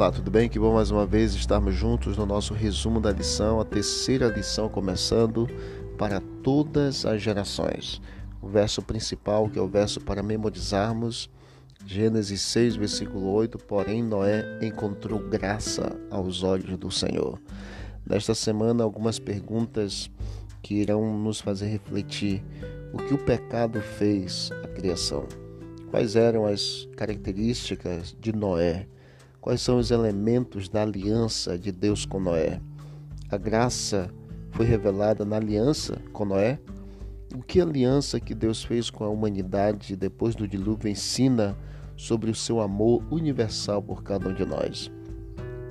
Olá, tudo bem? Que bom mais uma vez estarmos juntos no nosso resumo da lição, a terceira lição começando para todas as gerações. O verso principal, que é o verso para memorizarmos, Gênesis 6, versículo 8: Porém, Noé encontrou graça aos olhos do Senhor. Nesta semana, algumas perguntas que irão nos fazer refletir o que o pecado fez à criação. Quais eram as características de Noé? Quais são os elementos da aliança de Deus com Noé? A graça foi revelada na aliança com Noé? O que aliança que Deus fez com a humanidade depois do dilúvio ensina sobre o seu amor universal por cada um de nós?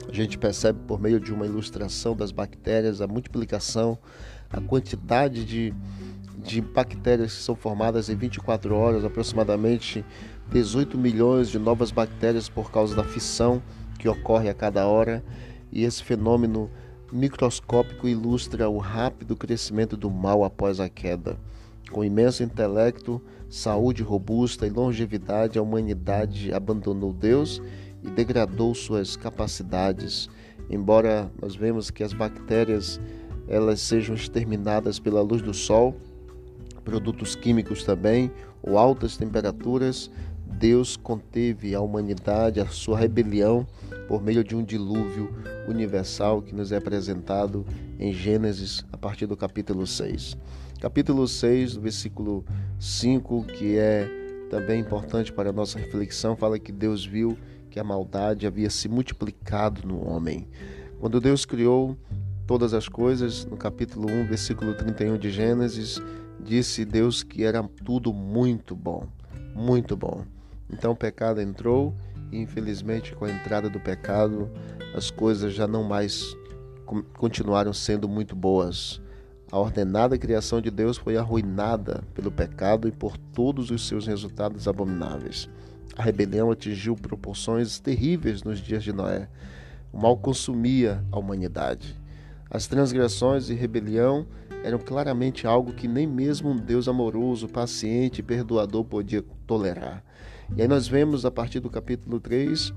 A gente percebe por meio de uma ilustração das bactérias a multiplicação, a quantidade de, de bactérias que são formadas em 24 horas, aproximadamente 18 milhões de novas bactérias por causa da fissão que ocorre a cada hora, e esse fenômeno microscópico ilustra o rápido crescimento do mal após a queda. Com imenso intelecto, saúde robusta e longevidade, a humanidade abandonou Deus e degradou suas capacidades. Embora nós vemos que as bactérias elas sejam exterminadas pela luz do sol, produtos químicos também, ou altas temperaturas, Deus conteve a humanidade, a sua rebelião, por meio de um dilúvio universal que nos é apresentado em Gênesis, a partir do capítulo 6. Capítulo 6, versículo 5, que é também importante para a nossa reflexão, fala que Deus viu que a maldade havia se multiplicado no homem. Quando Deus criou todas as coisas, no capítulo 1, versículo 31 de Gênesis, disse Deus que era tudo muito bom, muito bom. Então o pecado entrou e infelizmente com a entrada do pecado as coisas já não mais continuaram sendo muito boas. A ordenada criação de Deus foi arruinada pelo pecado e por todos os seus resultados abomináveis. A rebelião atingiu proporções terríveis nos dias de Noé. O mal consumia a humanidade. As transgressões e rebelião eram claramente algo que nem mesmo um Deus amoroso, paciente e perdoador podia tolerar. E aí nós vemos a partir do capítulo 3,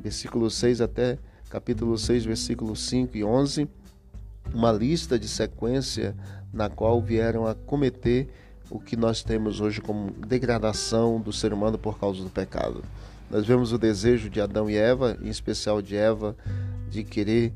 versículo 6 até capítulo 6, versículo 5 e 11, uma lista de sequência na qual vieram a cometer o que nós temos hoje como degradação do ser humano por causa do pecado. Nós vemos o desejo de Adão e Eva, em especial de Eva, de querer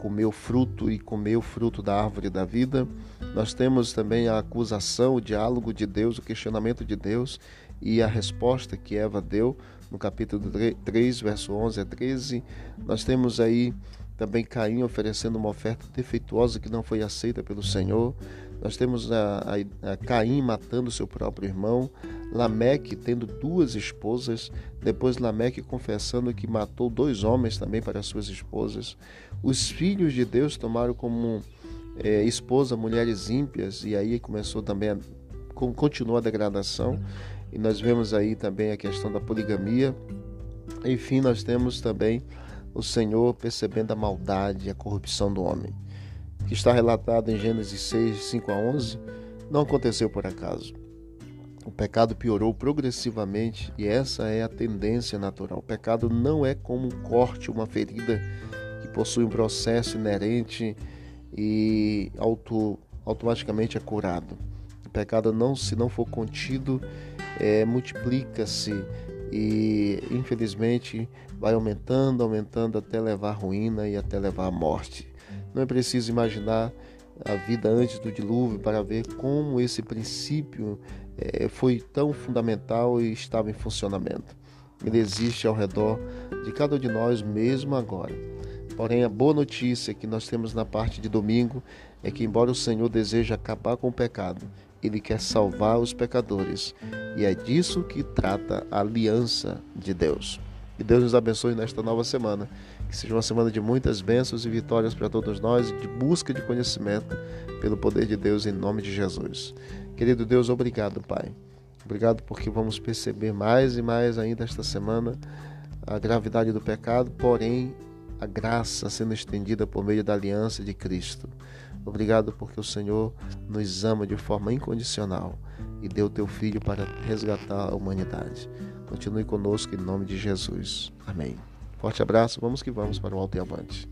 comer o fruto e comer o fruto da árvore da vida. Nós temos também a acusação, o diálogo de Deus, o questionamento de Deus e a resposta que Eva deu no capítulo 3, verso 11 a 13. Nós temos aí também Caim oferecendo uma oferta defeituosa que não foi aceita pelo Senhor. Nós temos a, a, a Caim matando seu próprio irmão, Lameque tendo duas esposas, depois Lameque confessando que matou dois homens também para suas esposas. Os filhos de Deus tomaram como é, esposa mulheres ímpias e aí começou também a, continua a degradação. E nós vemos aí também a questão da poligamia. Enfim, nós temos também o Senhor percebendo a maldade e a corrupção do homem. Que está relatado em Gênesis 6, 5 a 11, não aconteceu por acaso. O pecado piorou progressivamente e essa é a tendência natural. O pecado não é como um corte, uma ferida que possui um processo inerente e auto, automaticamente é curado. O pecado não, se não for contido, é, multiplica-se e infelizmente vai aumentando, aumentando até levar à ruína e até levar à morte. Não é preciso imaginar a vida antes do dilúvio para ver como esse princípio é, foi tão fundamental e estava em funcionamento. Ele existe ao redor de cada um de nós mesmo agora. Porém, a boa notícia que nós temos na parte de domingo é que, embora o Senhor deseje acabar com o pecado, ele quer salvar os pecadores. E é disso que trata a aliança de Deus. Que Deus nos abençoe nesta nova semana. Que seja uma semana de muitas bênçãos e vitórias para todos nós, de busca de conhecimento pelo poder de Deus em nome de Jesus. Querido Deus, obrigado, Pai. Obrigado porque vamos perceber mais e mais ainda esta semana a gravidade do pecado, porém a graça sendo estendida por meio da aliança de Cristo. Obrigado porque o Senhor nos ama de forma incondicional e deu teu filho para resgatar a humanidade. Continue conosco em nome de Jesus. Amém. Forte abraço, vamos que vamos para o Alto e Avante.